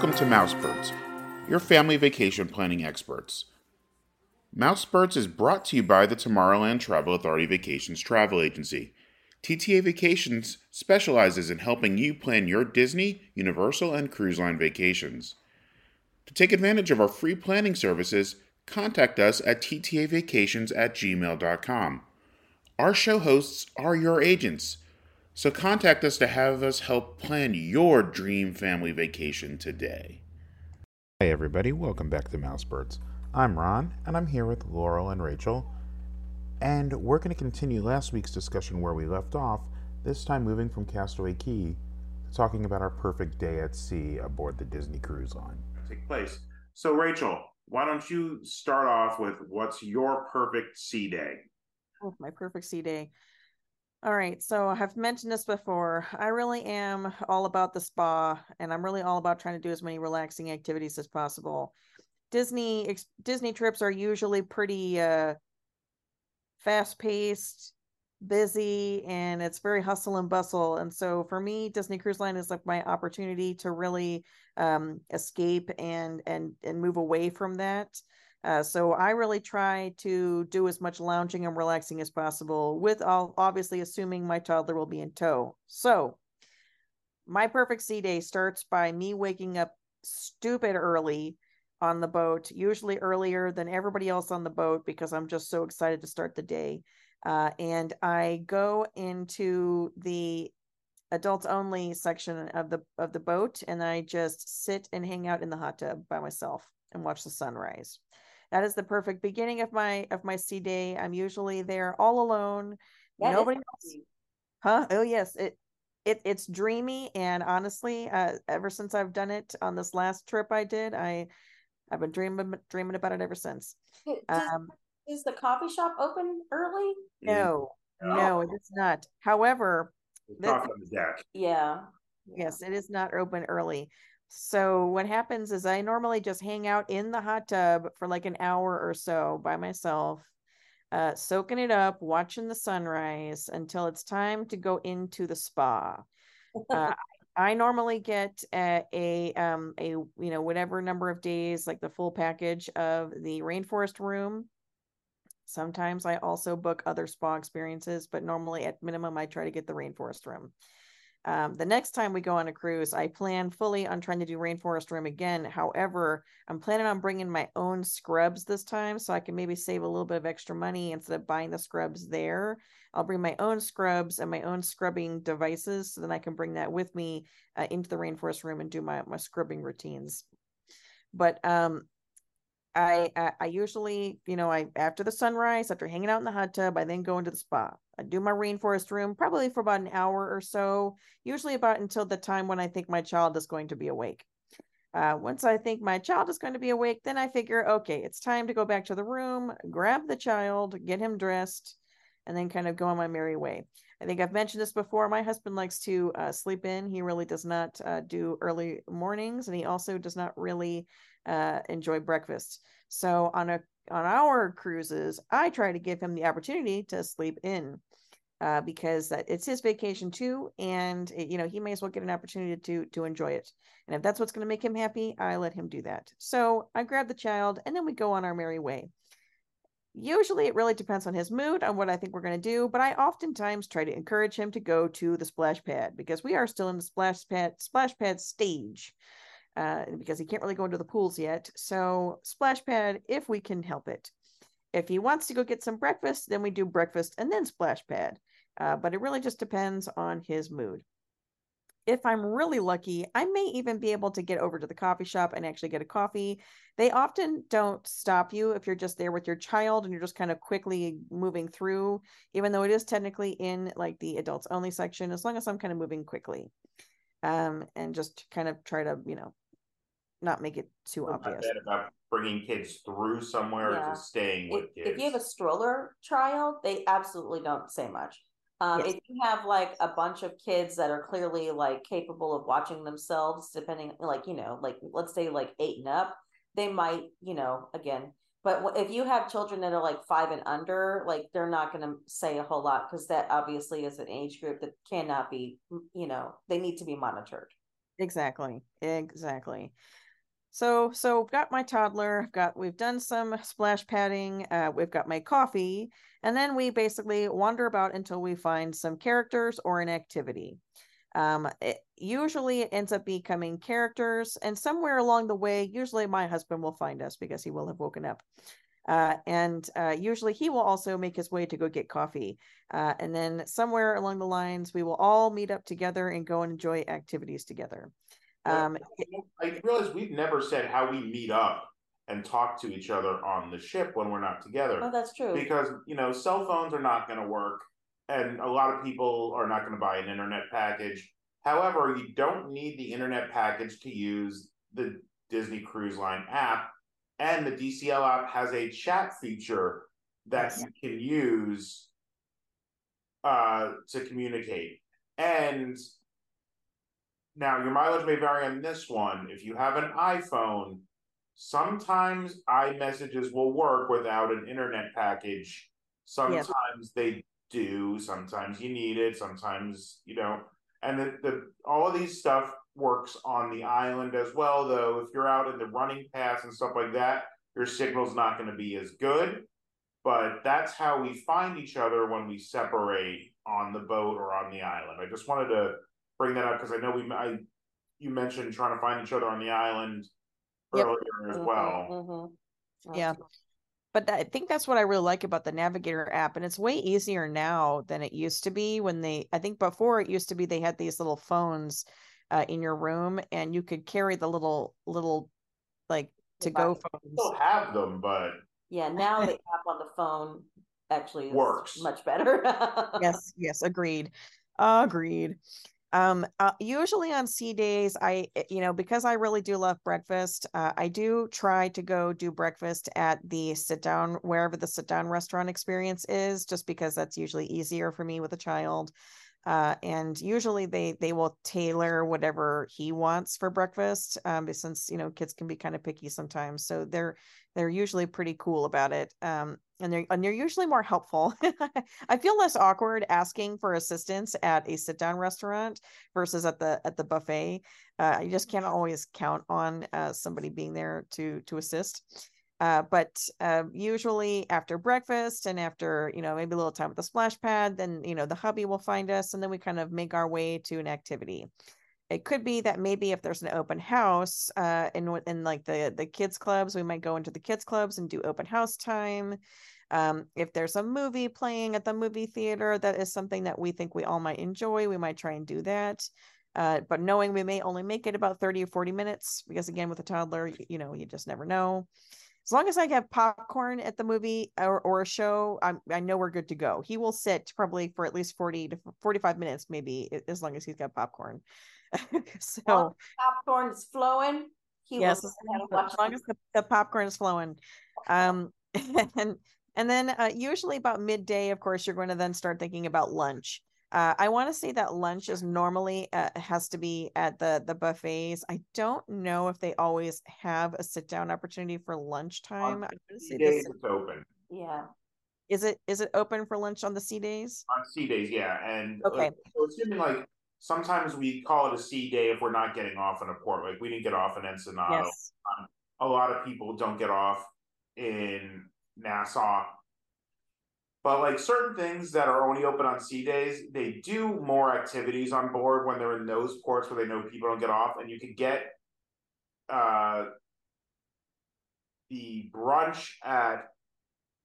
Welcome to Mousebirds, your family vacation planning experts. Mousebirds is brought to you by the Tomorrowland Travel Authority Vacations Travel Agency. TTA Vacations specializes in helping you plan your Disney, Universal, and cruise line vacations. To take advantage of our free planning services, contact us at ttavacations at gmail.com. Our show hosts are your agents, so contact us to have us help plan your dream family vacation today. Hi, everybody. Welcome back to Mousebirds. I'm Ron, and I'm here with Laurel and Rachel. And we're going to continue last week's discussion where we left off, this time moving from Castaway Cay to talking about our perfect day at sea aboard the Disney Cruise Line. Take place. So, Rachel, why don't you start off with what's your perfect sea day? Oh, my perfect sea day. All right, so I've mentioned this before. I really am all about the spa, and I'm really all about trying to do as many relaxing activities as possible. Disney Disney trips are usually pretty uh, fast paced, busy, and it's very hustle and bustle. And so for me, Disney Cruise Line is like my opportunity to really um, escape and and and move away from that. Uh, so I really try to do as much lounging and relaxing as possible, with all obviously assuming my toddler will be in tow. So my perfect sea day starts by me waking up stupid early on the boat, usually earlier than everybody else on the boat because I'm just so excited to start the day. Uh, and I go into the adults only section of the of the boat and I just sit and hang out in the hot tub by myself and watch the sunrise. That is the perfect beginning of my of my sea day. I'm usually there all alone. That Nobody else. Huh? Oh yes, it it it's dreamy and honestly, uh, ever since I've done it on this last trip I did, I I've been dreaming dreaming about it ever since. Does, um, is the coffee shop open early? No, no, no it is not. However, on the deck. Yeah. Yes, it is not open early. So what happens is I normally just hang out in the hot tub for like an hour or so by myself, uh, soaking it up, watching the sunrise until it's time to go into the spa. Uh, I normally get a, a um a you know whatever number of days like the full package of the rainforest room. Sometimes I also book other spa experiences, but normally at minimum I try to get the rainforest room. Um, the next time we go on a cruise, I plan fully on trying to do rainforest room again. However, I'm planning on bringing my own scrubs this time, so I can maybe save a little bit of extra money instead of buying the scrubs there. I'll bring my own scrubs and my own scrubbing devices, so then I can bring that with me uh, into the rainforest room and do my my scrubbing routines. But um, I, I, I usually, you know, I after the sunrise, after hanging out in the hot tub, I then go into the spa. I do my rainforest room probably for about an hour or so, usually about until the time when I think my child is going to be awake. Uh, once I think my child is going to be awake, then I figure, okay, it's time to go back to the room, grab the child, get him dressed, and then kind of go on my merry way. I think I've mentioned this before. My husband likes to uh, sleep in. He really does not uh, do early mornings, and he also does not really uh, enjoy breakfast. So on a on our cruises, I try to give him the opportunity to sleep in. Uh, because that it's his vacation too, and it, you know he may as well get an opportunity to to enjoy it. And if that's what's going to make him happy, I let him do that. So I grab the child, and then we go on our merry way. Usually, it really depends on his mood on what I think we're going to do, but I oftentimes try to encourage him to go to the splash pad because we are still in the splash pad splash pad stage uh, because he can't really go into the pools yet. So splash pad if we can help it. If he wants to go get some breakfast, then we do breakfast and then splash pad. Uh, but it really just depends on his mood. If I'm really lucky, I may even be able to get over to the coffee shop and actually get a coffee. They often don't stop you if you're just there with your child and you're just kind of quickly moving through, even though it is technically in like the adults only section, as long as I'm kind of moving quickly um, and just kind of try to, you know, not make it too obvious. About bringing kids through somewhere yeah. to staying with if, kids. If you have a stroller child, they absolutely don't say much. Um, yes. If you have like a bunch of kids that are clearly like capable of watching themselves, depending, like you know, like let's say like eight and up, they might, you know, again. But if you have children that are like five and under, like they're not going to say a whole lot because that obviously is an age group that cannot be, you know, they need to be monitored. Exactly. Exactly. So so got my toddler, got we've done some splash padding, uh, we've got my coffee, and then we basically wander about until we find some characters or an activity. Um, it, usually it ends up becoming characters, and somewhere along the way, usually my husband will find us because he will have woken up. Uh, and uh, usually he will also make his way to go get coffee. Uh, and then somewhere along the lines, we will all meet up together and go and enjoy activities together. Um, I realize we've never said how we meet up and talk to each other on the ship when we're not together. Oh, that's true. Because, you know, cell phones are not going to work and a lot of people are not going to buy an internet package. However, you don't need the internet package to use the Disney Cruise Line app and the DCL app has a chat feature that you can use uh, to communicate. And now your mileage may vary on this one. If you have an iPhone, sometimes iMessages will work without an internet package. Sometimes yes. they do. Sometimes you need it. Sometimes you don't. And the, the all of these stuff works on the island as well, though. If you're out in the running paths and stuff like that, your signal's not going to be as good. But that's how we find each other when we separate on the boat or on the island. I just wanted to bring that up because I know we I you mentioned trying to find each other on the island yep. earlier as mm-hmm, well. Mm-hmm. Yeah. But I think that's what I really like about the Navigator app. And it's way easier now than it used to be when they, I think before it used to be they had these little phones uh, in your room and you could carry the little little like to go phones. Still have them, but yeah, now the app on the phone actually works much better. yes, yes, agreed, agreed. Um, uh, usually on sea days, I eh, you know because I really do love breakfast, uh, I do try to go do breakfast at the sit down wherever the sit down restaurant experience is, just because that's usually easier for me with a child. Uh, and usually they they will tailor whatever he wants for breakfast um, since you know kids can be kind of picky sometimes so they're they're usually pretty cool about it. Um, and they're and they're usually more helpful. I feel less awkward asking for assistance at a sit down restaurant versus at the at the buffet. Uh, i just can't always count on uh, somebody being there to to assist. Uh, but uh, usually after breakfast and after you know maybe a little time at the splash pad, then you know the hubby will find us, and then we kind of make our way to an activity. It could be that maybe if there's an open house uh, in in like the the kids clubs, we might go into the kids clubs and do open house time. Um, if there's a movie playing at the movie theater that is something that we think we all might enjoy, we might try and do that. Uh, but knowing we may only make it about 30 or 40 minutes, because again, with a toddler, you know, you just never know as long as I have popcorn at the movie or, or a show, I'm, I know we're good to go. He will sit probably for at least 40 to 45 minutes, maybe, as long as he's got popcorn. so well, popcorn is flowing. He yes, as long as the, the, popcorn is flowing. Um, and and then uh, usually about midday, of course, you're going to then start thinking about lunch. Uh, I want to say that lunch is normally uh, has to be at the the buffets. I don't know if they always have a sit down opportunity for lunchtime. On sea days it's open. Yeah. Is it is it open for lunch on the sea days? On sea days, yeah. And okay, like, so assuming like sometimes we call it a sea day if we're not getting off in a port. Like we didn't get off in Ensenada. Yes. Um, a lot of people don't get off in Nassau but like certain things that are only open on sea days, they do more activities on board when they're in those ports where they know people don't get off, and you can get uh, the brunch at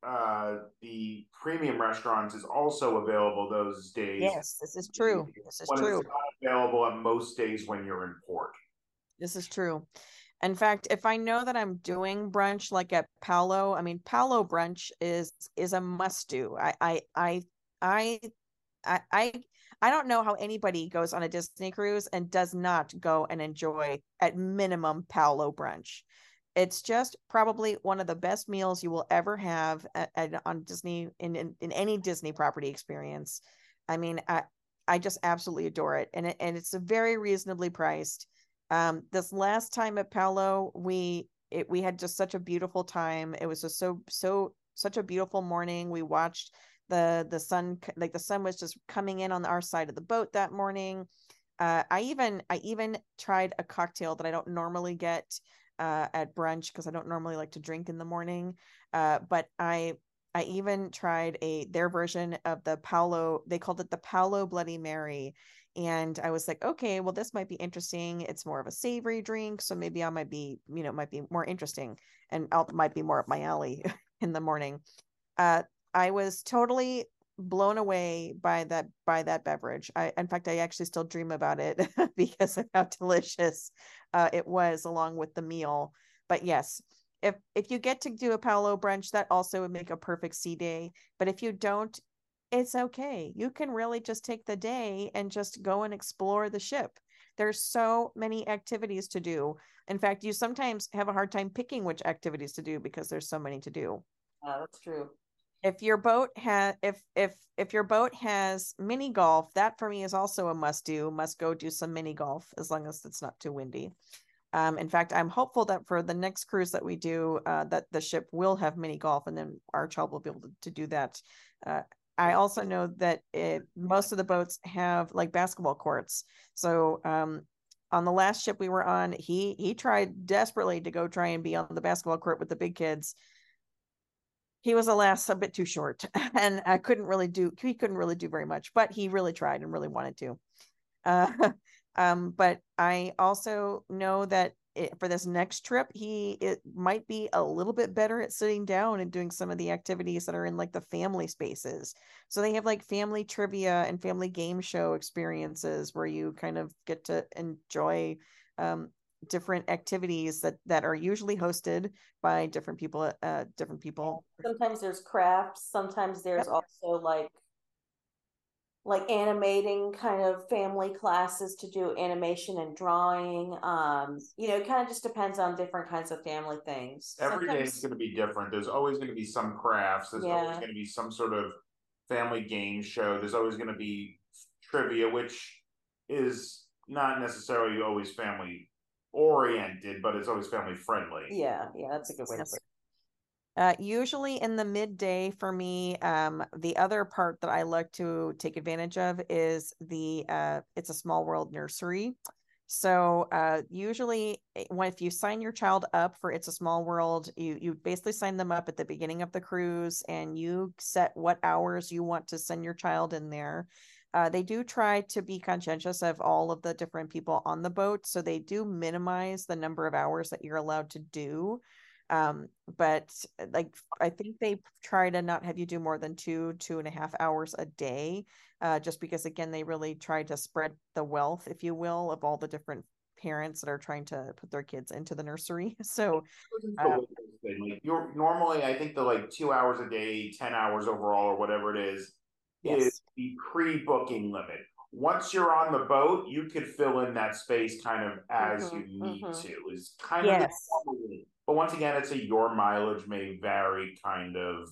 uh, the premium restaurants is also available those days. Yes, this is true. This is true. available on most days when you're in port. This is true. In fact, if I know that I'm doing brunch like at Palo, I mean Palo brunch is is a must do. I I I I I I don't know how anybody goes on a Disney cruise and does not go and enjoy at minimum Palo brunch. It's just probably one of the best meals you will ever have at, at, on Disney in, in, in any Disney property experience. I mean, I I just absolutely adore it, and it, and it's very reasonably priced. Um, this last time at Palo, we it, we had just such a beautiful time. It was just so so such a beautiful morning. We watched the the sun like the sun was just coming in on our side of the boat that morning. Uh, I even I even tried a cocktail that I don't normally get uh, at brunch because I don't normally like to drink in the morning. Uh, but I I even tried a their version of the Palo. They called it the Palo Bloody Mary, and I was like, okay, well this might be interesting. It's more of a savory drink, so maybe I might be you know might be more interesting, and I'll, might be more up my alley in the morning. Uh, I was totally blown away by that by that beverage. I in fact I actually still dream about it because of how delicious uh, it was along with the meal. But yes, if if you get to do a Palo brunch, that also would make a perfect sea day. But if you don't, it's okay. You can really just take the day and just go and explore the ship. There's so many activities to do. In fact, you sometimes have a hard time picking which activities to do because there's so many to do. Yeah, that's true if your boat has if if if your boat has mini golf that for me is also a must do must go do some mini golf as long as it's not too windy. Um, in fact i'm hopeful that for the next cruise that we do uh, that the ship will have mini golf and then our child will be able to, to do that. Uh, i also know that it, most of the boats have like basketball courts. So um, on the last ship we were on he he tried desperately to go try and be on the basketball court with the big kids he was alas a bit too short and i couldn't really do he couldn't really do very much but he really tried and really wanted to. Uh, um, but i also know that it, for this next trip he it might be a little bit better at sitting down and doing some of the activities that are in like the family spaces. So they have like family trivia and family game show experiences where you kind of get to enjoy um, different activities that that are usually hosted by different people uh different people sometimes there's crafts sometimes there's yep. also like like animating kind of family classes to do animation and drawing um you know it kind of just depends on different kinds of family things every sometimes... day is going to be different there's always going to be some crafts there's yeah. always going to be some sort of family game show there's always going to be trivia which is not necessarily always family oriented, but it's always family friendly. Yeah, yeah, that's a good way to put it. Uh, usually in the midday for me, um, the other part that I like to take advantage of is the uh, it's a small world nursery. So uh, usually, eh, when if you sign your child up for It's a Small World, you you basically sign them up at the beginning of the cruise, and you set what hours you want to send your child in there. Uh, they do try to be conscientious of all of the different people on the boat. So they do minimize the number of hours that you're allowed to do. Um, but like, I think they try to not have you do more than two, two and a half hours a day, uh, just because, again, they really try to spread the wealth, if you will, of all the different parents that are trying to put their kids into the nursery. So, um, you're normally, I think the like two hours a day, 10 hours overall, or whatever it is, yes. is the pre-booking limit. Once you're on the boat, you could fill in that space kind of as mm-hmm, you need mm-hmm. to. Is kind yes. of but once again, it's a your mileage may vary kind of.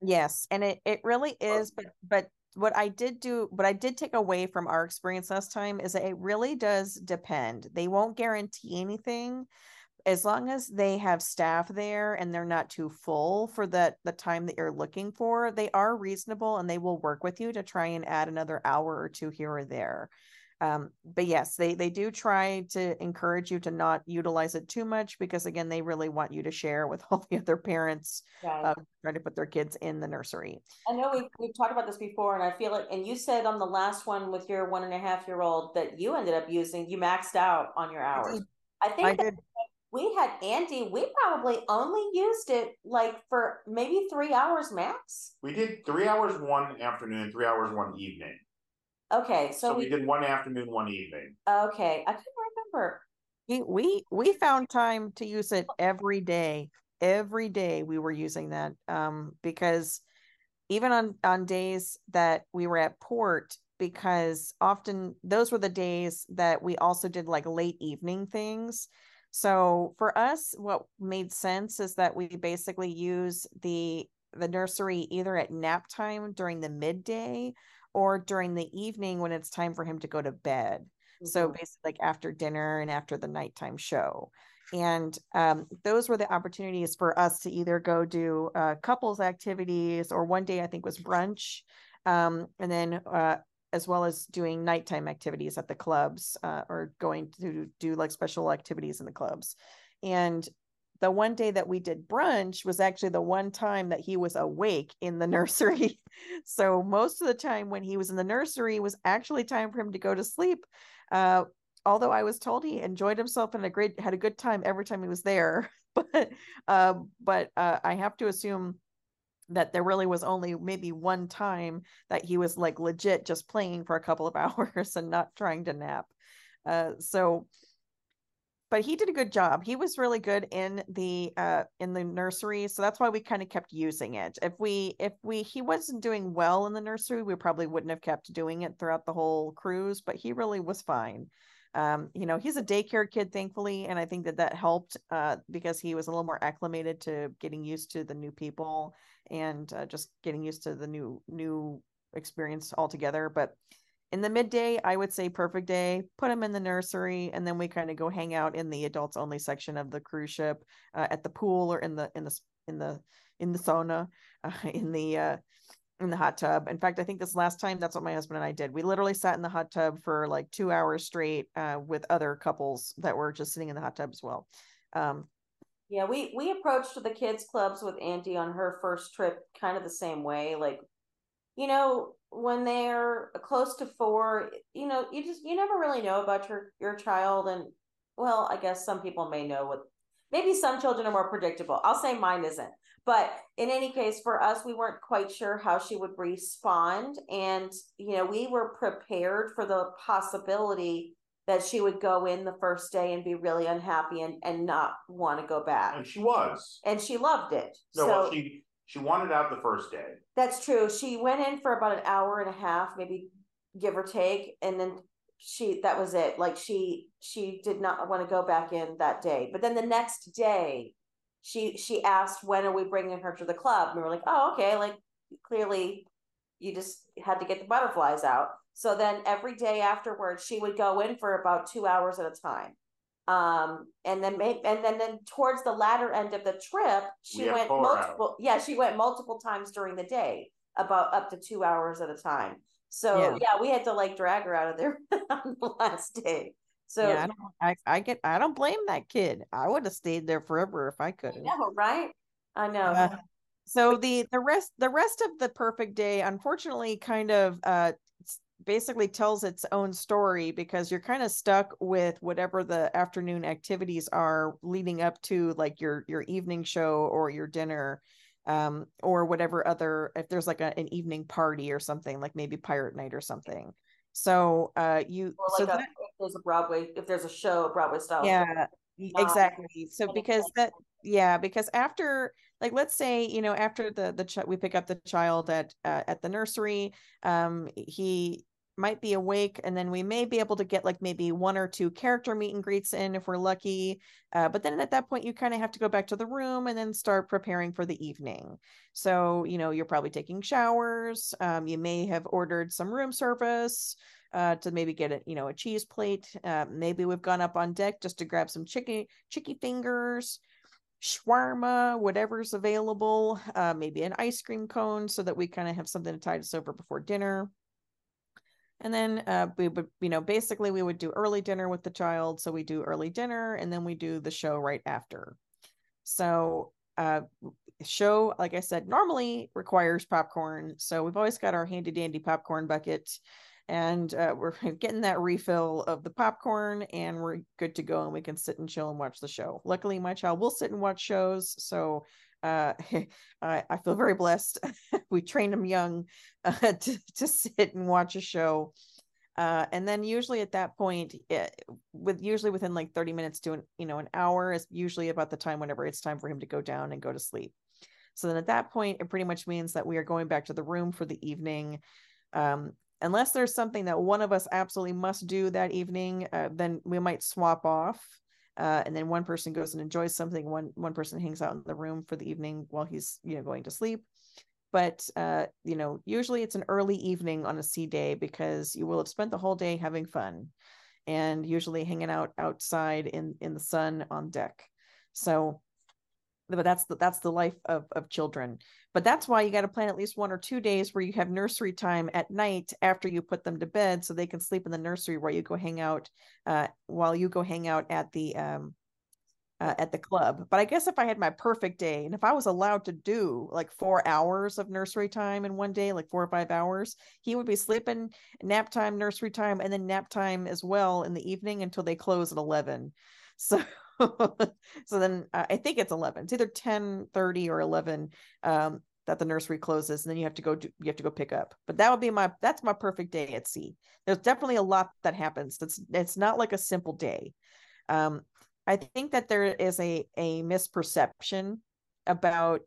Yes, and it it really is, but but what I did do, what I did take away from our experience last time is that it really does depend. They won't guarantee anything, as long as they have staff there and they're not too full for the the time that you're looking for they are reasonable and they will work with you to try and add another hour or two here or there. Um, but yes they they do try to encourage you to not utilize it too much because again they really want you to share with all the other parents right. uh, trying to put their kids in the nursery. I know we've, we've talked about this before and i feel like and you said on the last one with your one and a half year old that you ended up using you maxed out on your hours. I think I did we had Andy, we probably only used it like for maybe three hours max. We did three hours one afternoon, three hours one evening. Okay, so, so we, we, did one afternoon, one evening. Okay, I couldn't remember. We, we we found time to use it every day. Every day we were using that um, because even on on days that we were at port, because often those were the days that we also did like late evening things so for us, what made sense is that we basically use the the nursery either at nap time during the midday or during the evening when it's time for him to go to bed. Mm-hmm. So basically like after dinner and after the nighttime show. And um, those were the opportunities for us to either go do uh, couples activities or one day I think was brunch. Um, and then uh, as well as doing nighttime activities at the clubs uh, or going to do like special activities in the clubs. And the one day that we did brunch was actually the one time that he was awake in the nursery. so most of the time when he was in the nursery was actually time for him to go to sleep. Uh, although I was told he enjoyed himself and a great had a good time every time he was there. but uh, but uh, I have to assume that there really was only maybe one time that he was like legit just playing for a couple of hours and not trying to nap. Uh, so but he did a good job. He was really good in the uh in the nursery, so that's why we kind of kept using it. If we if we he wasn't doing well in the nursery, we probably wouldn't have kept doing it throughout the whole cruise, but he really was fine. Um, you know, he's a daycare kid, thankfully, and I think that that helped uh, because he was a little more acclimated to getting used to the new people and uh, just getting used to the new new experience altogether. But in the midday, I would say perfect day. Put him in the nursery, and then we kind of go hang out in the adults only section of the cruise ship, uh, at the pool or in the in the in the in the sauna, in the uh, in the hot tub. In fact, I think this last time that's what my husband and I did. We literally sat in the hot tub for like two hours straight uh, with other couples that were just sitting in the hot tub as well. Um, yeah, we we approached the kids clubs with Andy on her first trip kind of the same way. Like, you know, when they're close to four, you know, you just you never really know about your your child, and well, I guess some people may know what. Maybe some children are more predictable. I'll say mine isn't. But in any case, for us, we weren't quite sure how she would respond. And, you know, we were prepared for the possibility that she would go in the first day and be really unhappy and, and not want to go back. And she was. And she loved it. No, so, well, she she wanted out the first day. That's true. She went in for about an hour and a half, maybe give or take, and then she that was it. Like she she did not want to go back in that day. But then the next day, she she asked when are we bringing her to the club, and we were like, oh okay, like clearly you just had to get the butterflies out. So then every day afterwards, she would go in for about two hours at a time. Um, and then and then then towards the latter end of the trip, she we went multiple. Yeah, she went multiple times during the day, about up to two hours at a time. So yeah, yeah we had to like drag her out of there on the last day. So yeah, I, I, I, get I don't blame that kid. I would have stayed there forever if I could. Yeah, right. I know. Uh, so the the rest the rest of the perfect day, unfortunately, kind of uh basically tells its own story because you're kind of stuck with whatever the afternoon activities are leading up to like your your evening show or your dinner um or whatever other if there's like a, an evening party or something like maybe pirate night or something so uh you or like so a, that, if there's a broadway if there's a show broadway style yeah exactly. So because that yeah because after like let's say you know after the the ch- we pick up the child at uh, at the nursery um he might be awake and then we may be able to get like maybe one or two character meet and greets in if we're lucky uh, but then at that point you kind of have to go back to the room and then start preparing for the evening. So you know you're probably taking showers um, you may have ordered some room service uh, to maybe get a you know a cheese plate uh, maybe we've gone up on deck just to grab some chicken chicky fingers shawarma whatever's available uh, maybe an ice cream cone so that we kind of have something to tide us over before dinner and then uh, we would, you know, basically we would do early dinner with the child. So we do early dinner and then we do the show right after. So uh, show, like I said, normally requires popcorn. So we've always got our handy dandy popcorn bucket and uh, we're getting that refill of the popcorn and we're good to go and we can sit and chill and watch the show. Luckily, my child will sit and watch shows. So uh, I, feel very blessed. we trained him young uh, to, to sit and watch a show. Uh, and then usually at that point, it, eh, with usually within like 30 minutes to an, you know, an hour is usually about the time whenever it's time for him to go down and go to sleep. So then at that point, it pretty much means that we are going back to the room for the evening. Um, unless there's something that one of us absolutely must do that evening, uh, then we might swap off uh, and then one person goes and enjoys something one one person hangs out in the room for the evening while he's you know going to sleep. But uh, you know usually it's an early evening on a sea day because you will have spent the whole day having fun and usually hanging out outside in in the sun on deck. So but that's the that's the life of of children. But that's why you got to plan at least one or two days where you have nursery time at night after you put them to bed so they can sleep in the nursery while you go hang out uh, while you go hang out at the um, uh, at the club. But i guess if i had my perfect day and if i was allowed to do like four hours of nursery time in one day like four or five hours he would be sleeping nap time nursery time and then nap time as well in the evening until they close at 11 so so then uh, I think it's 11. It's either 10 30 or 11 um, that the nursery closes and then you have to go do, you have to go pick up. But that would be my that's my perfect day at sea. There's definitely a lot that happens. It's it's not like a simple day. Um, I think that there is a a misperception about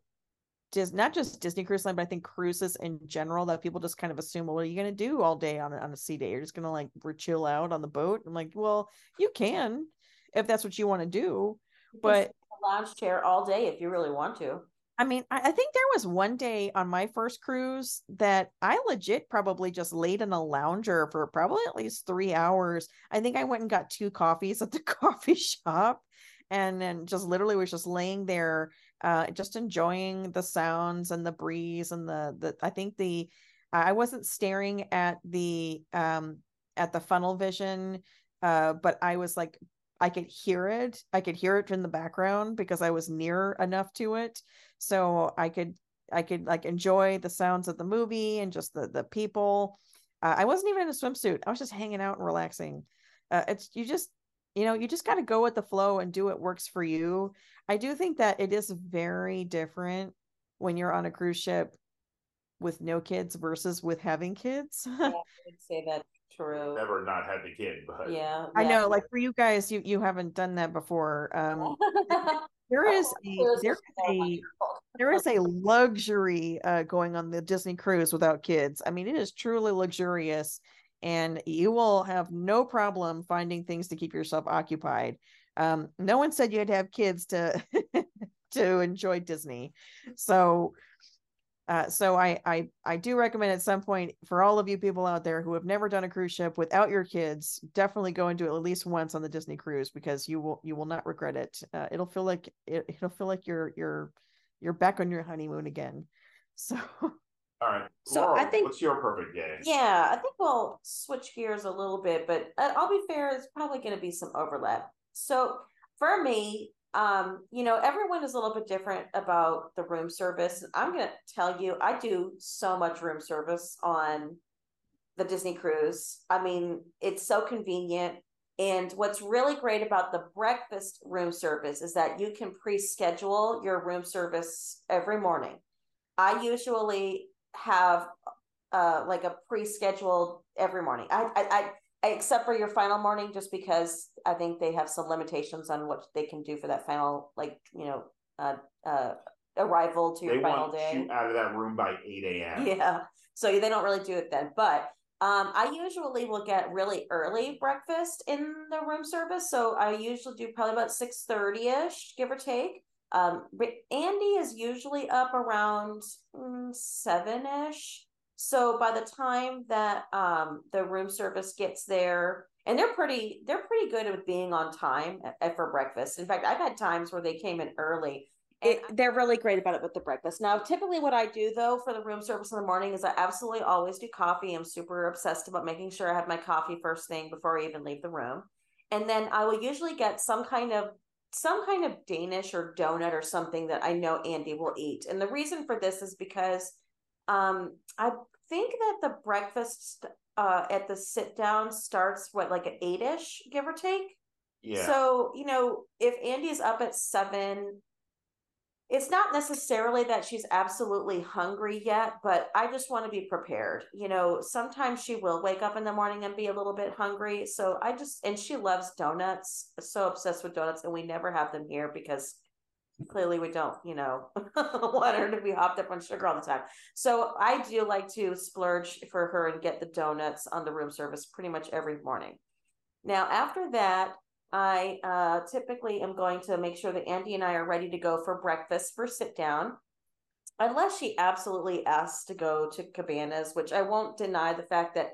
just not just Disney Cruise Line, but I think cruises in general that people just kind of assume, well, what are you going to do all day on, on a sea day? You're just going to like chill out on the boat. I'm like, well, you can, if that's what you want to do. But lounge chair all day if you really want to. I mean, I, I, think there was one day on my first cruise that I legit probably just laid in a lounger for probably at least three hours. I think I went and got two coffees at the coffee shop and then just literally was just laying there, uh, just enjoying the sounds and the breeze and the the I think the I wasn't staring at the um at the funnel vision uh but I was like I could hear it. I could hear it in the background because I was near enough to it. So I could I could like enjoy the sounds of the movie and just the the people. Uh, I wasn't even in a swimsuit. I was just hanging out and relaxing. Uh, it's you just you know you just got to go with the flow and do what works for you. I do think that it is very different when you're on a cruise ship with no kids versus with having kids. yeah, I would say that True. Never not had the kid, but yeah, I know. Like for you guys, you you haven't done that before. Um, there is a there is a there is a luxury uh, going on the Disney cruise without kids. I mean, it is truly luxurious, and you will have no problem finding things to keep yourself occupied. Um, no one said you had to have kids to to enjoy Disney, so uh, so I, I I do recommend at some point for all of you people out there who have never done a cruise ship without your kids, definitely go and do it at least once on the Disney cruise because you will you will not regret it. Uh, it'll feel like it, it'll feel like you're you're you're back on your honeymoon again. So. All right. So Laurel, I think what's your perfect day? Yeah, I think we'll switch gears a little bit, but uh, I'll be fair. It's probably going to be some overlap. So for me, um, you know, everyone is a little bit different about the room service. I'm going to tell you, I do so much room service on the Disney cruise. I mean, it's so convenient. And what's really great about the breakfast room service is that you can pre schedule your room service every morning. I usually have uh, like a pre scheduled every morning. I, I, I except for your final morning just because i think they have some limitations on what they can do for that final like you know uh, uh arrival to your they final day. you out of that room by 8 a.m yeah so they don't really do it then but um, I usually will get really early breakfast in the room service, so I usually do probably about six thirty ish, give or take. Um, but Andy is usually up around mm, seven ish, so by the time that um, the room service gets there, and they're pretty they're pretty good at being on time at, at, for breakfast. In fact, I've had times where they came in early. It, they're really great about it with the breakfast. Now, typically, what I do though for the room service in the morning is I absolutely always do coffee. I'm super obsessed about making sure I have my coffee first thing before I even leave the room, and then I will usually get some kind of some kind of Danish or donut or something that I know Andy will eat. And the reason for this is because um, I think that the breakfast uh, at the sit down starts what like at eight ish, give or take. Yeah. So you know, if Andy's up at seven, it's not necessarily that she's absolutely hungry yet, but I just want to be prepared. You know, sometimes she will wake up in the morning and be a little bit hungry. So I just and she loves donuts, so obsessed with donuts, and we never have them here because clearly we don't, you know, want her to be hopped up on sugar all the time. So I do like to splurge for her and get the donuts on the room service pretty much every morning. Now, after that, I uh, typically am going to make sure that Andy and I are ready to go for breakfast for sit down. Unless she absolutely asks to go to Cabanas, which I won't deny the fact that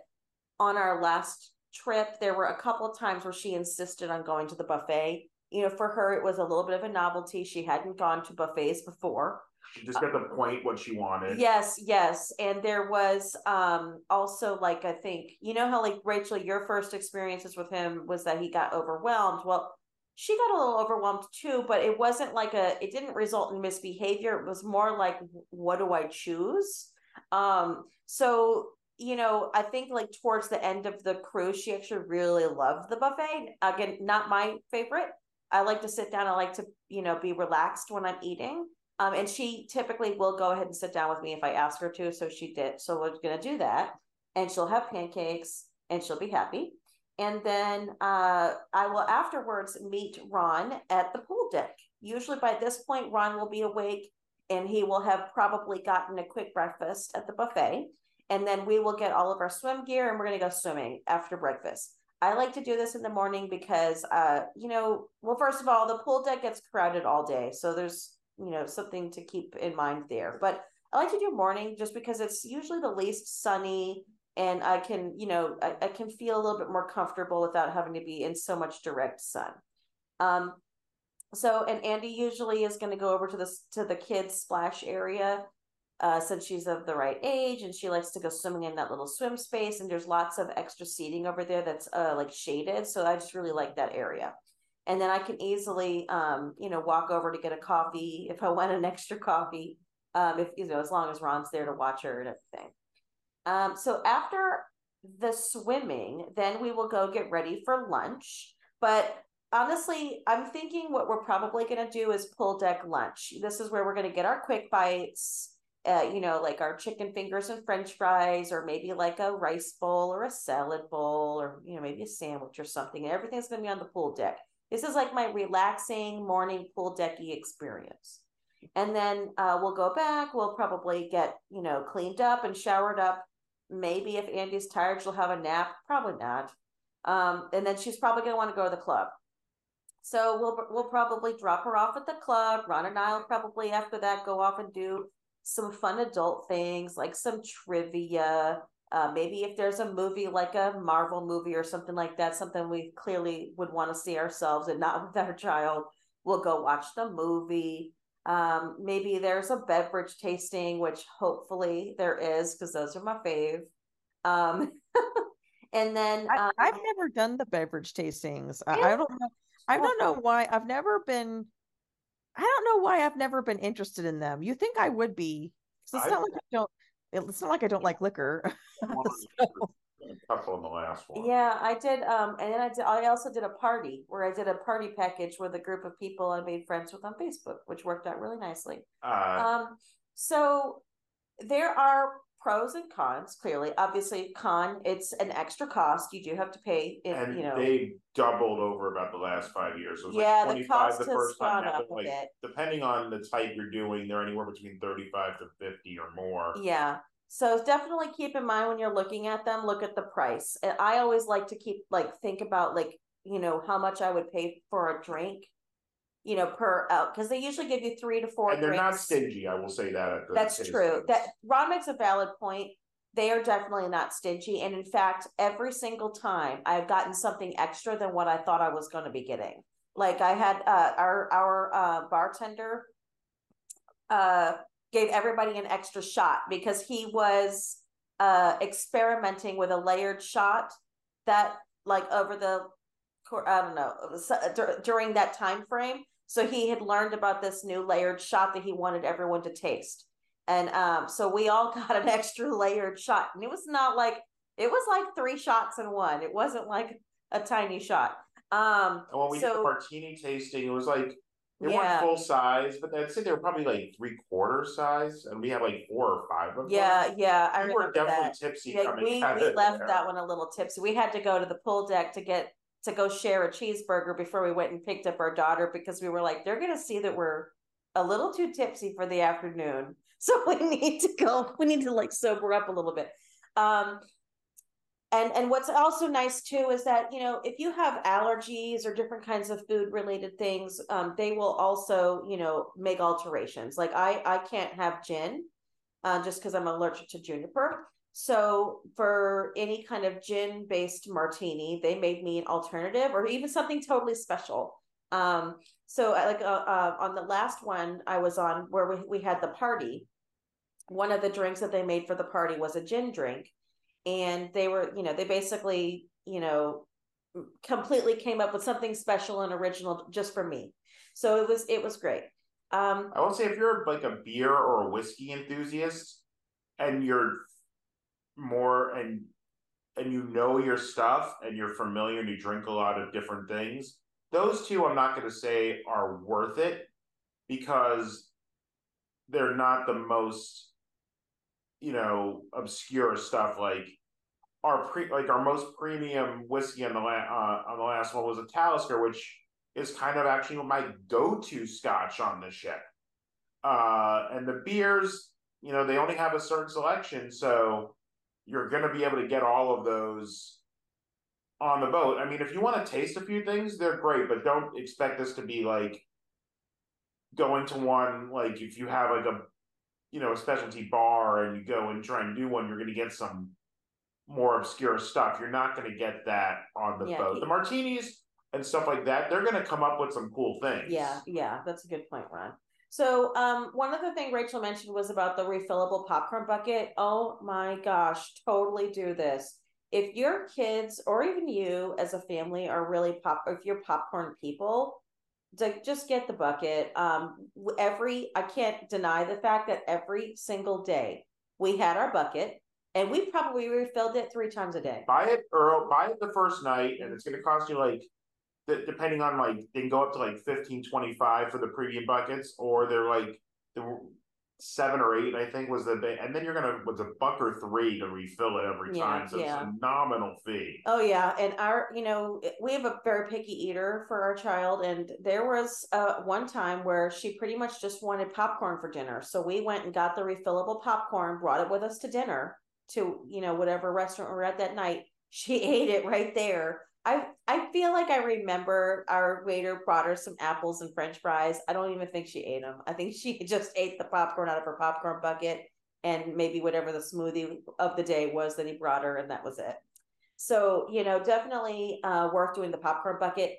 on our last trip, there were a couple of times where she insisted on going to the buffet you know, for her, it was a little bit of a novelty. She hadn't gone to buffets before. She just got the point what she wanted. Yes, yes. And there was um also like I think, you know how like Rachel, your first experiences with him was that he got overwhelmed. Well, she got a little overwhelmed too, but it wasn't like a it didn't result in misbehavior. It was more like what do I choose? Um so you know, I think like towards the end of the cruise, she actually really loved the buffet. Again, not my favorite. I like to sit down. I like to, you know, be relaxed when I'm eating. Um, and she typically will go ahead and sit down with me if I ask her to. So she did. So we're gonna do that, and she'll have pancakes, and she'll be happy. And then uh, I will afterwards meet Ron at the pool deck. Usually by this point, Ron will be awake, and he will have probably gotten a quick breakfast at the buffet. And then we will get all of our swim gear, and we're gonna go swimming after breakfast. I like to do this in the morning because, uh, you know, well, first of all, the pool deck gets crowded all day, so there's you know something to keep in mind there. But i like to do morning just because it's usually the least sunny and i can you know I, I can feel a little bit more comfortable without having to be in so much direct sun. Um so and andy usually is going to go over to this to the kids splash area uh, since she's of the right age and she likes to go swimming in that little swim space and there's lots of extra seating over there that's uh, like shaded so i just really like that area and then I can easily, um, you know, walk over to get a coffee if I want an extra coffee. Um, if you know, as long as Ron's there to watch her and everything. Um, so after the swimming, then we will go get ready for lunch. But honestly, I'm thinking what we're probably going to do is pull deck lunch. This is where we're going to get our quick bites. Uh, you know, like our chicken fingers and French fries, or maybe like a rice bowl or a salad bowl, or you know, maybe a sandwich or something. Everything's going to be on the pool deck. This is like my relaxing morning pool decky experience. And then uh, we'll go back. We'll probably get, you know, cleaned up and showered up. Maybe if Andy's tired, she'll have a nap. Probably not. Um, and then she's probably going to want to go to the club. So we'll we'll probably drop her off at the club. Ron and I'll probably after that go off and do some fun adult things like some trivia, uh, maybe if there's a movie like a Marvel movie or something like that, something we clearly would want to see ourselves and not with our child, we'll go watch the movie. Um, maybe there's a beverage tasting, which hopefully there is because those are my fave. Um, and then um, I, have never done the beverage tastings. I, I don't know. I don't know why. I've never been. I don't know why I've never been interested in them. You think I would be? It's not like I don't it's not like I don't like liquor. so. A couple the last one. Yeah, I did. Um, and then I did. I also did a party where I did a party package with a group of people I made friends with on Facebook, which worked out really nicely. Uh, um, so there are pros and cons clearly. Obviously con it's an extra cost. You do have to pay it and you know they doubled over about the last five years. So yeah like the cost the first has time. gone up like, a bit. depending on the type you're doing they're anywhere between 35 to 50 or more. Yeah. So definitely keep in mind when you're looking at them look at the price. I always like to keep like think about like you know how much i would pay for a drink you know, per out because they usually give you three to four. And they're drinks. not stingy. I will say that. That's true. That Ron makes a valid point. They are definitely not stingy, and in fact, every single time I've gotten something extra than what I thought I was going to be getting. Like I had uh, our our uh, bartender uh, gave everybody an extra shot because he was uh, experimenting with a layered shot that like over the I don't know during that time frame. So he had learned about this new layered shot that he wanted everyone to taste. And um, so we all got an extra layered shot. And it was not like, it was like three shots in one. It wasn't like a tiny shot. Um, and when we so, did the martini tasting, it was like, they yeah. weren't full size, but I'd say they were probably like three quarter size, and we had like four or five of them. Yeah, yeah, I we were definitely that. tipsy. Yeah, we, we left there. that one a little tipsy. We had to go to the pool deck to get to go share a cheeseburger before we went and picked up our daughter because we were like, they're going to see that we're a little too tipsy for the afternoon. So we need to go, we need to like sober up a little bit. Um, and and what's also nice too is that you know if you have allergies or different kinds of food related things um, they will also you know make alterations like i i can't have gin uh, just because i'm allergic to juniper so for any kind of gin based martini, they made me an alternative or even something totally special. Um, so I like uh, uh, on the last one I was on where we, we had the party, one of the drinks that they made for the party was a gin drink. And they were, you know, they basically, you know, completely came up with something special and original just for me. So it was it was great. Um I would say if you're like a beer or a whiskey enthusiast and you're more and and you know your stuff and you're familiar and you drink a lot of different things, those two I'm not going to say are worth it because they're not the most you know obscure stuff like our pre like our most premium whiskey on the la- uh, on the last one was a Talisker, which is kind of actually my go-to scotch on the ship. Uh, and the beers, you know, they only have a certain selection, so you're going to be able to get all of those on the boat. I mean, if you want to taste a few things, they're great, but don't expect this to be like going to one like if you have like a you know a specialty bar and you go and try and do one, you're going to get some more obscure stuff. You're not going to get that on the yeah, boat. He, the martinis and stuff like that, they're going to come up with some cool things. Yeah, yeah, that's a good point, Ron. So, um, one other thing Rachel mentioned was about the refillable popcorn bucket. Oh my gosh, totally do this. If your kids or even you as a family are really pop, if you're popcorn people, to just get the bucket. Um, every I can't deny the fact that every single day we had our bucket and we probably refilled it three times a day. Buy it Earl, buy it the first night, and it's going to cost you like, depending on like, they can go up to like 15, 25 for the premium buckets, or they're like, the seven or eight, I think was the and then you're gonna was a buck or three to refill it every yeah, time. So yeah. it's a nominal fee. Oh yeah, and our you know we have a very picky eater for our child, and there was uh, one time where she pretty much just wanted popcorn for dinner, so we went and got the refillable popcorn, brought it with us to dinner to you know whatever restaurant we we're at that night. She ate it right there I I feel like I remember our waiter brought her some apples and French fries. I don't even think she ate them. I think she just ate the popcorn out of her popcorn bucket and maybe whatever the smoothie of the day was that he brought her, and that was it. So you know, definitely uh, worth doing the popcorn bucket.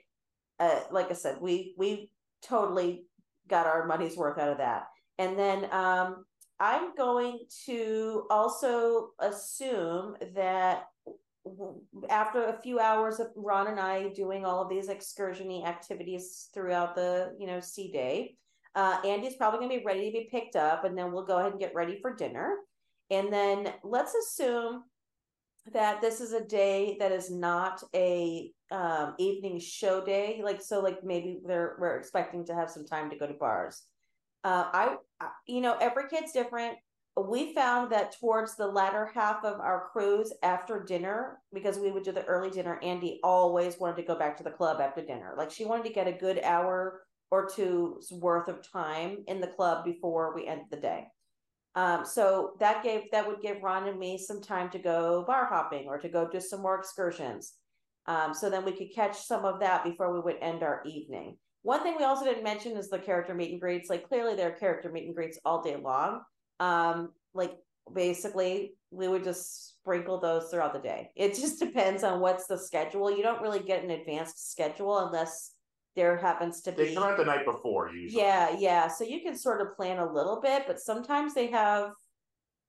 Uh, like I said, we we totally got our money's worth out of that. And then um, I'm going to also assume that after a few hours of Ron and I doing all of these excursiony activities throughout the you know sea day, uh, Andy's probably going to be ready to be picked up, and then we'll go ahead and get ready for dinner. And then let's assume that this is a day that is not a um, evening show day. Like so, like maybe they're we're expecting to have some time to go to bars. Uh, I, you know, every kid's different we found that towards the latter half of our cruise after dinner, because we would do the early dinner, Andy always wanted to go back to the club after dinner. Like she wanted to get a good hour or two's worth of time in the club before we end the day. Um, so that gave that would give Ron and me some time to go bar hopping or to go do some more excursions. Um, so then we could catch some of that before we would end our evening. One thing we also didn't mention is the character meet and greets. Like clearly there are character meet and greets all day long um, like basically we would just sprinkle those throughout the day. It just depends on what's the schedule. You don't really get an advanced schedule unless there happens to be. They come out the night before usually. Yeah, yeah. So you can sort of plan a little bit, but sometimes they have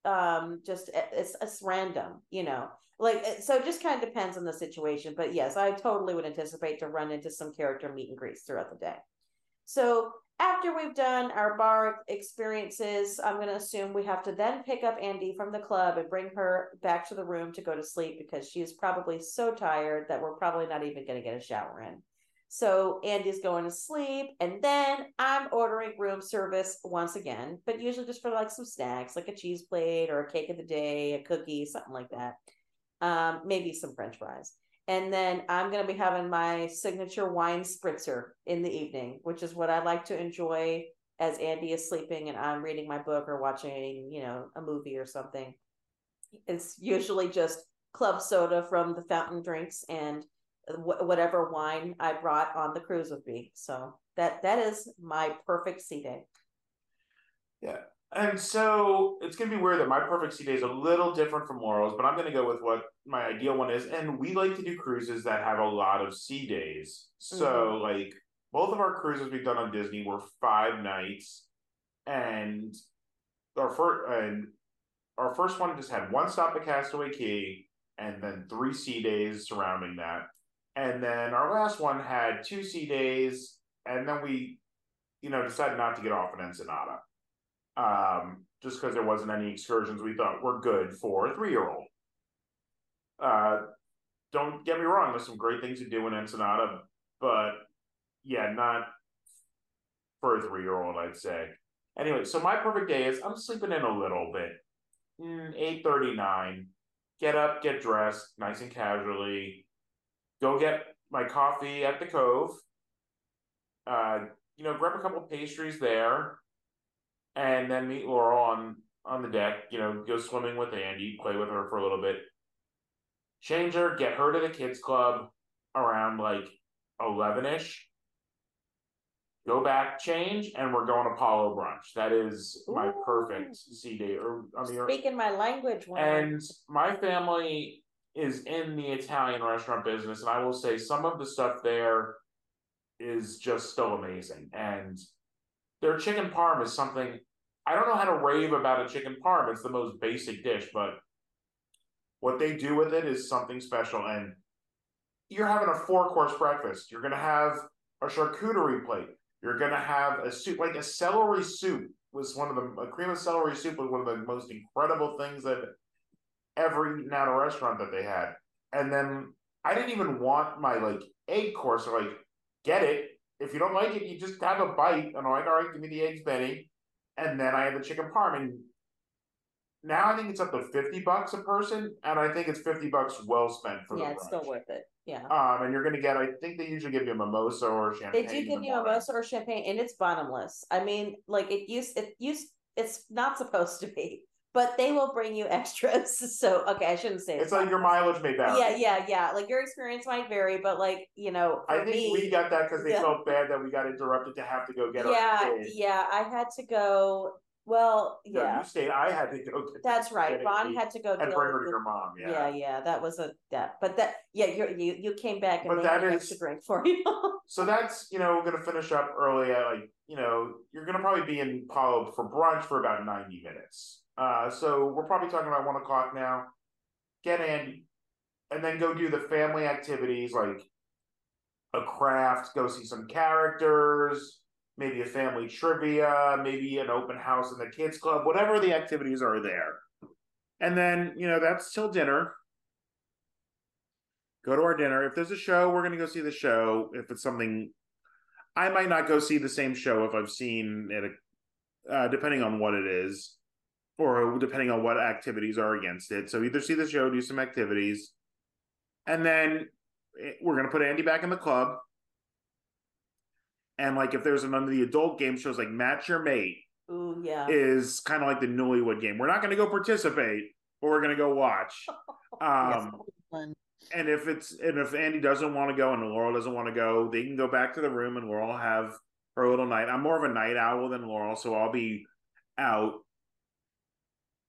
um just it's it's random, you know. Like so it just kind of depends on the situation. But yes, I totally would anticipate to run into some character meet and greets throughout the day. So after we've done our bar experiences, I'm going to assume we have to then pick up Andy from the club and bring her back to the room to go to sleep because she is probably so tired that we're probably not even going to get a shower in. So Andy's going to sleep, and then I'm ordering room service once again, but usually just for like some snacks, like a cheese plate or a cake of the day, a cookie, something like that. Um, maybe some French fries. And then I'm going to be having my signature wine spritzer in the evening, which is what I like to enjoy as Andy is sleeping and I'm reading my book or watching, you know, a movie or something. It's usually just club soda from the fountain drinks and whatever wine I brought on the cruise with me. So that that is my perfect sea day. Yeah. And so it's gonna be weird that my perfect sea day is a little different from Laurel's, but I'm gonna go with what my ideal one is. And we like to do cruises that have a lot of sea days. So mm-hmm. like both of our cruises we've done on Disney were five nights, and our first and our first one just had one stop at Castaway Cay and then three sea days surrounding that, and then our last one had two sea days, and then we, you know, decided not to get off in Ensenada, um, just because there wasn't any excursions we thought were good for a three year old. Uh, don't get me wrong, there's some great things to do in Ensenada, but yeah, not for a three year old, I'd say. Anyway, so my perfect day is I'm sleeping in a little bit. Mm, thirty nine. Get up, get dressed, nice and casually. Go get my coffee at the Cove. Uh, you know, grab a couple pastries there, and then meet Laurel on on the deck. You know, go swimming with Andy, play with her for a little bit. Change her, get her to the kids club around like eleven ish go back, change, and we're going a Palo brunch. That is my Ooh. perfect sea day. Or I mean, or- Speaking my language, when and my family is in the Italian restaurant business, and I will say some of the stuff there is just still amazing. And their chicken parm is something I don't know how to rave about a chicken parm. It's the most basic dish, but what they do with it is something special. And you're having a four course breakfast. You're gonna have a charcuterie plate. You're gonna have a soup, like a celery soup was one of the a cream of celery soup was one of the most incredible things that ever eaten at a restaurant that they had. And then I didn't even want my like egg course. Like, get it. If you don't like it, you just have a bite. And I'm like, all right, give me the eggs, Benny. And then I had the chicken parm. And now I think it's up to fifty bucks a person, and I think it's fifty bucks well spent for yeah, the it's still worth it. Yeah. Um, and you're gonna get. I think they usually give you a mimosa or champagne. They do give you a mimosa or champagne, and it's bottomless. I mean, like it used, it used, it's not supposed to be, but they will bring you extras. So, okay, I shouldn't say It's like your mileage may vary. Yeah, yeah, yeah. Like your experience might vary, but like you know, I think me, we got that because they yeah. felt bad that we got interrupted to have to go get yeah, our yeah. I had to go. Well, No, yeah, you stayed. I had to go get that's right. Ron had to go and bring her to your mom. Yeah. yeah, yeah. That was a that, but that yeah, you you you came back and But that is- extra drink for you. So that's you know we're gonna finish up early at like you know you're gonna probably be in Palo for brunch for about ninety minutes. Uh, so we're probably talking about one o'clock now. Get Andy, and then go do the family activities like a craft, go see some characters, maybe a family trivia, maybe an open house in the kids club, whatever the activities are there. And then, you know, that's till dinner. Go to our dinner. If there's a show, we're going to go see the show. If it's something, I might not go see the same show if I've seen it, uh, depending on what it is, or depending on what activities are against it. So either see the show, do some activities, and then eh, we're going to put Andy back in the club. And like if there's an under the adult game shows like Match Your Mate Ooh, yeah. is kind of like the Newlywed game. We're not going to go participate, but we're going to go watch. Um, Fun. and if it's and if Andy doesn't want to go and Laurel doesn't want to go, they can go back to the room and Laurel have her little night. I'm more of a night owl than Laurel, so I'll be out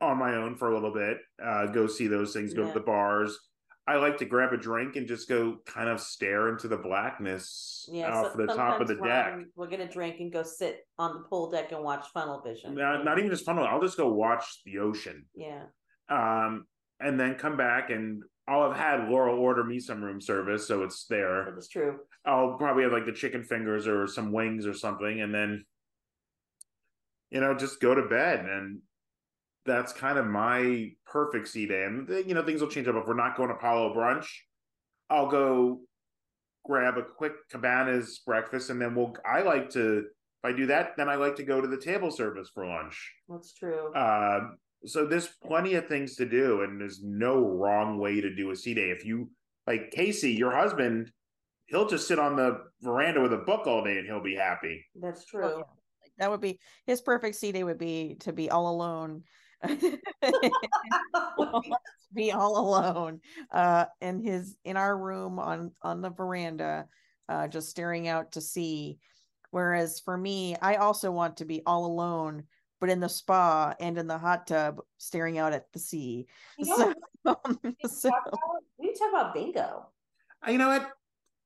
on my own for a little bit. Uh, go see those things. Go Yeah. to the bars. I like to grab a drink and just go kind of stare into the blackness Yeah, off so the top of the deck. We're gonna drink and go sit on the pool deck and watch Funnel Vision. Not, not even just funnel. I'll just go watch the ocean. Yeah. um, and then come back and I'll have had Laurel order me some room service, so it's there. That is true. I'll probably have like the chicken fingers or some wings or something, and then you know just go to bed, and that's kind of my perfect sea day. And you know things will change up if we're not going to Palo brunch. I'll go grab a quick Cabanas breakfast, and then we'll. I like to if I do that, then I like to go to the table service for lunch. That's true. Um, so there's plenty of things to do, and there's no wrong way to do a sea day. If you like Casey, your husband, he'll just sit on the veranda with a book all day and he'll be happy. That's Oh, true. yeah. That would be his perfect sea day would be to be all alone. be all alone uh in his in our room on on the veranda uh just staring out to sea whereas for me i also want to be all alone but in the spa and in the hot tub staring out at the sea You know so, what we so talk about? We talk about bingo. Uh, You know what?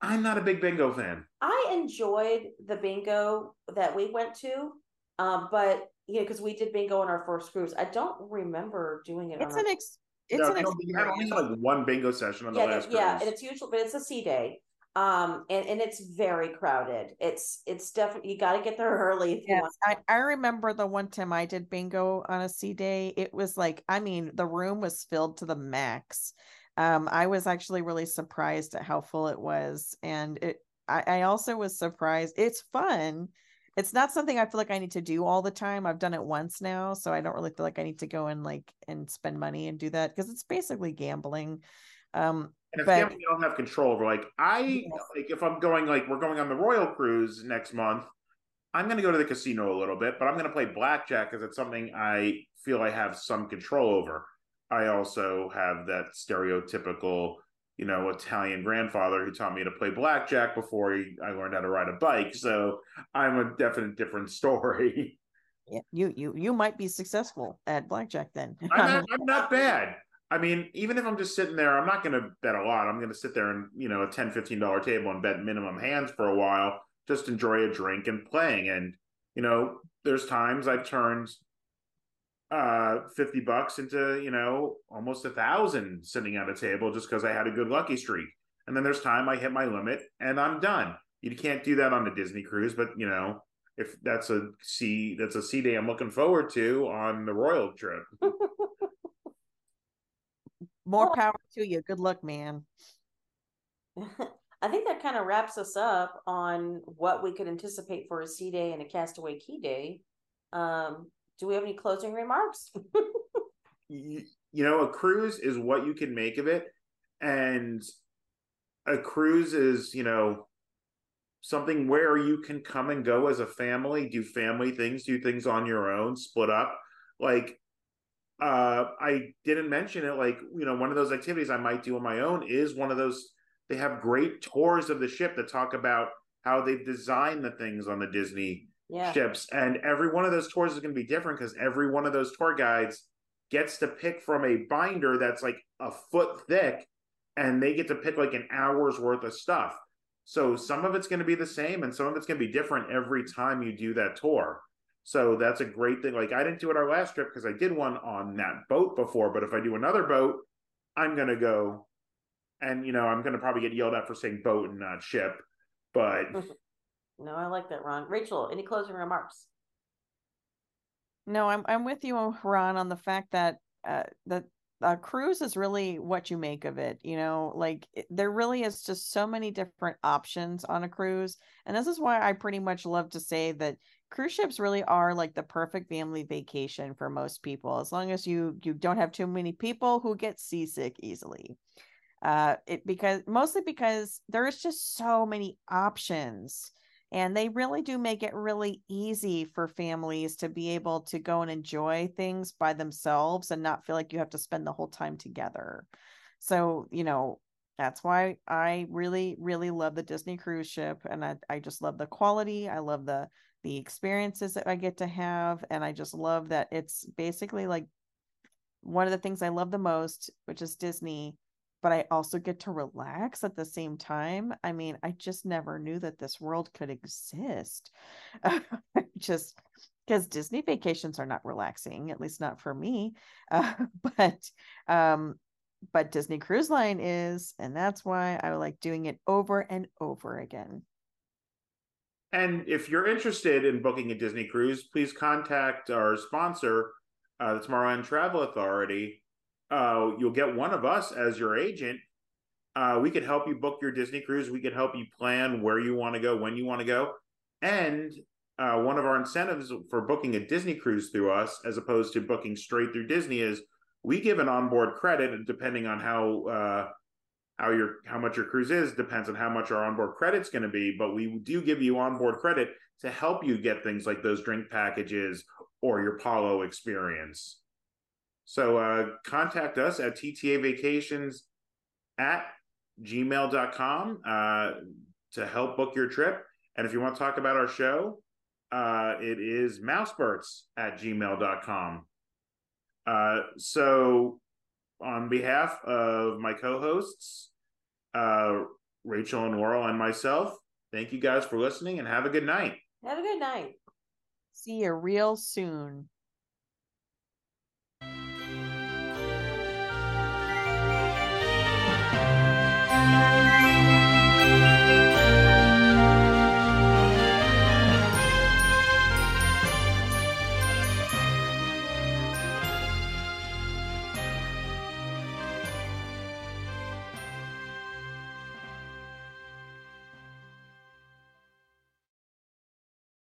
I'm not a big bingo fan. I enjoyed the bingo that we went to, um, but you know, because we did bingo on our first cruise. I don't remember doing it. It's on an ex. It's no, an no, you had only like one bingo session on the yeah, last yeah, and it's usually, but it's a sea day, um, and and it's very crowded. It's it's definitely you got to get there early if you Yes, want. I, I remember the one time I did bingo on a sea day. It was like, I mean, the room was filled to the max. Um, I was actually really surprised at how full it was. And it I, I also was surprised. It's fun. It's not something I feel like I need to do all the time. I've done it once now, so I don't really feel like I need to go and like and spend money and do that because it's basically gambling. Um, And it's but gambling you don't have control over. Like I Yes. like if I'm going like we're going on the Royal Cruise next month, I'm gonna go to the casino a little bit, but I'm gonna play blackjack because it's something I feel I have some control over. I also have that stereotypical, you know, Italian grandfather who taught me to play blackjack before he, I learned how to ride a bike. So I'm a definite different story. yeah, you you you might be successful at blackjack then. I'm not, I'm not bad. I mean, even if I'm just sitting there, I'm not going to bet a lot. I'm going to sit there and, you know, a 10 $15 table and bet minimum hands for a while, just enjoy a drink and playing. And, you know, there's times I've turned uh 50 bucks into, you know, almost a thousand sitting at a table just because I had a good lucky streak. And then there's time I hit my limit and I'm done. You can't do that on a Disney cruise, but you know, if that's a sea that's a sea day I'm looking forward to on the Royal trip. More power to you. Good luck, man. I think that kind of wraps us up on what we could anticipate for a sea day and a Castaway Cay day. Um, do we have any closing remarks? you, you know, a cruise is what you can make of it. And a cruise is, you know, something where you can come and go as a family, do family things, do things on your own, split up. Like, uh, I didn't mention it. Like, you know, one of those activities I might do on my own is one of those. They have great tours of the ship that talk about how they've designed the things on the Disney Yeah. ships. And every one of those tours is going to be different because every one of those tour guides gets to pick from a binder that's like a foot thick and they get to pick like an hour's worth of stuff. So some of it's going to be the same and some of it's going to be different every time you do that tour. So that's a great thing. Like i didn't do it our last trip because i did one on that boat before but if i do another boat i'm going to go and you know i'm going to probably get yelled at for saying boat and not ship. But No, I like that, Ron. Rachel, any closing remarks? No, I'm I'm with you, Ron, on the fact that uh that a cruise is really what you make of it. You know, like it- there really is just so many different options on a cruise, and this is why I pretty much love to say that cruise ships really are like the perfect family vacation for most people, as long as you you don't have too many people who get seasick easily. Uh, it because mostly because there's just so many options and they really do make it really easy for families to be able to go and enjoy things by themselves and not feel like you have to spend the whole time together. So, you know, that's why I really, really love the Disney cruise ship. And I, I just love the quality. I love the the experiences that I get to have. And I just love that it's basically like one of the things I love the most, which is Disney, but I also get to relax at the same time. I mean, I just never knew that this world could exist. just because Disney vacations are not relaxing, at least not for me. Uh, but um, but Disney Cruise Line is, and that's why I like doing it over and over again. And if you're interested in booking a Disney cruise, please contact our sponsor, uh, the Tomorrowland Travel Authority. Uh, you'll get one of us as your agent. Uh, we could help you book your Disney cruise. We could help you plan where you want to go, when you want to go. And uh, one of our incentives for booking a Disney cruise through us, as opposed to booking straight through Disney, is we give an onboard credit, depending on how uh, how your how much your cruise is depends on how much our onboard credit's going to be but we do give you onboard credit to help you get things like those drink packages or your palo experience so uh, contact us at tta vacations at gmail.com uh, to help book your trip and if you want to talk about our show uh, it is mousebirds at gmail.com uh, so on behalf of my co-hosts, uh, Rachel and Laurel and myself, thank you guys for listening and have a good night. Have a good night. See you real soon.